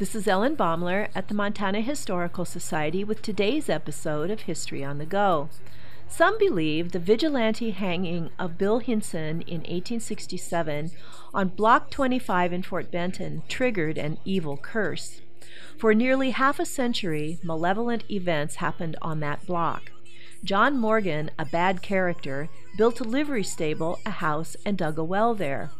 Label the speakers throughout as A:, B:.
A: This is Ellen Baumler at the Montana Historical Society with today's episode of History on the Go. Some believe the vigilante hanging of Bill Hinson in 1867 on Block 25 in Fort Benton triggered an evil curse. For nearly half a century, malevolent events happened on that block. John Morgan, a bad character, built a livery stable, a house, and dug a well there.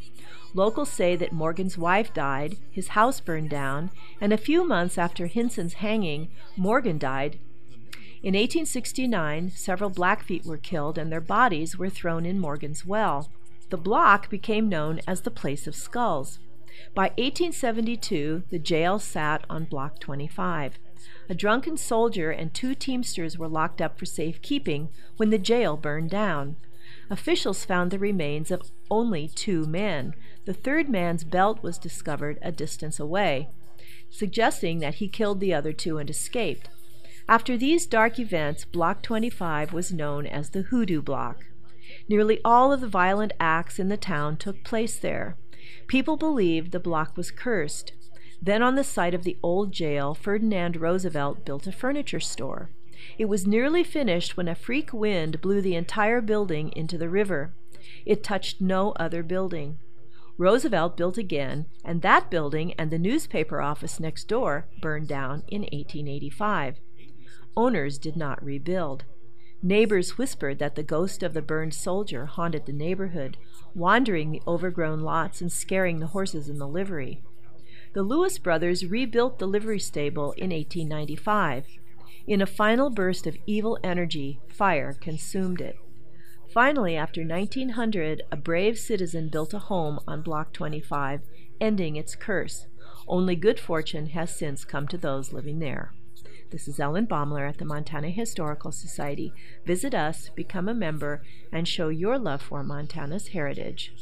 A: Locals say that Morgan's wife died, his house burned down, and a few months after Hinson's hanging, Morgan died. In 1869, several Blackfeet were killed and their bodies were thrown in Morgan's well. The block became known as the Place of Skulls. By 1872, the jail sat on Block 25. A drunken soldier and two teamsters were locked up for safekeeping when the jail burned down. Officials found the remains of only two men. The third man's belt was discovered a distance away, suggesting that he killed the other two and escaped. After these dark events, Block 25 was known as the Hoodoo Block. Nearly all of the violent acts in the town took place there. People believed the block was cursed. Then, on the site of the old jail, Ferdinand Roosevelt built a furniture store. It was nearly finished when a freak wind blew the entire building into the river. It touched no other building. Roosevelt built again, and that building and the newspaper office next door burned down in 1885. Owners did not rebuild. Neighbors whispered that the ghost of the burned soldier haunted the neighborhood, wandering the overgrown lots and scaring the horses in the livery. The Lewis brothers rebuilt the livery stable in 1895. In a final burst of evil energy, fire consumed it. Finally, after 1900, a brave citizen built a home on Block 25, ending its curse. Only good fortune has since come to those living there. This is Ellen Baumler at the Montana Historical Society. Visit us, become a member, and show your love for Montana's heritage.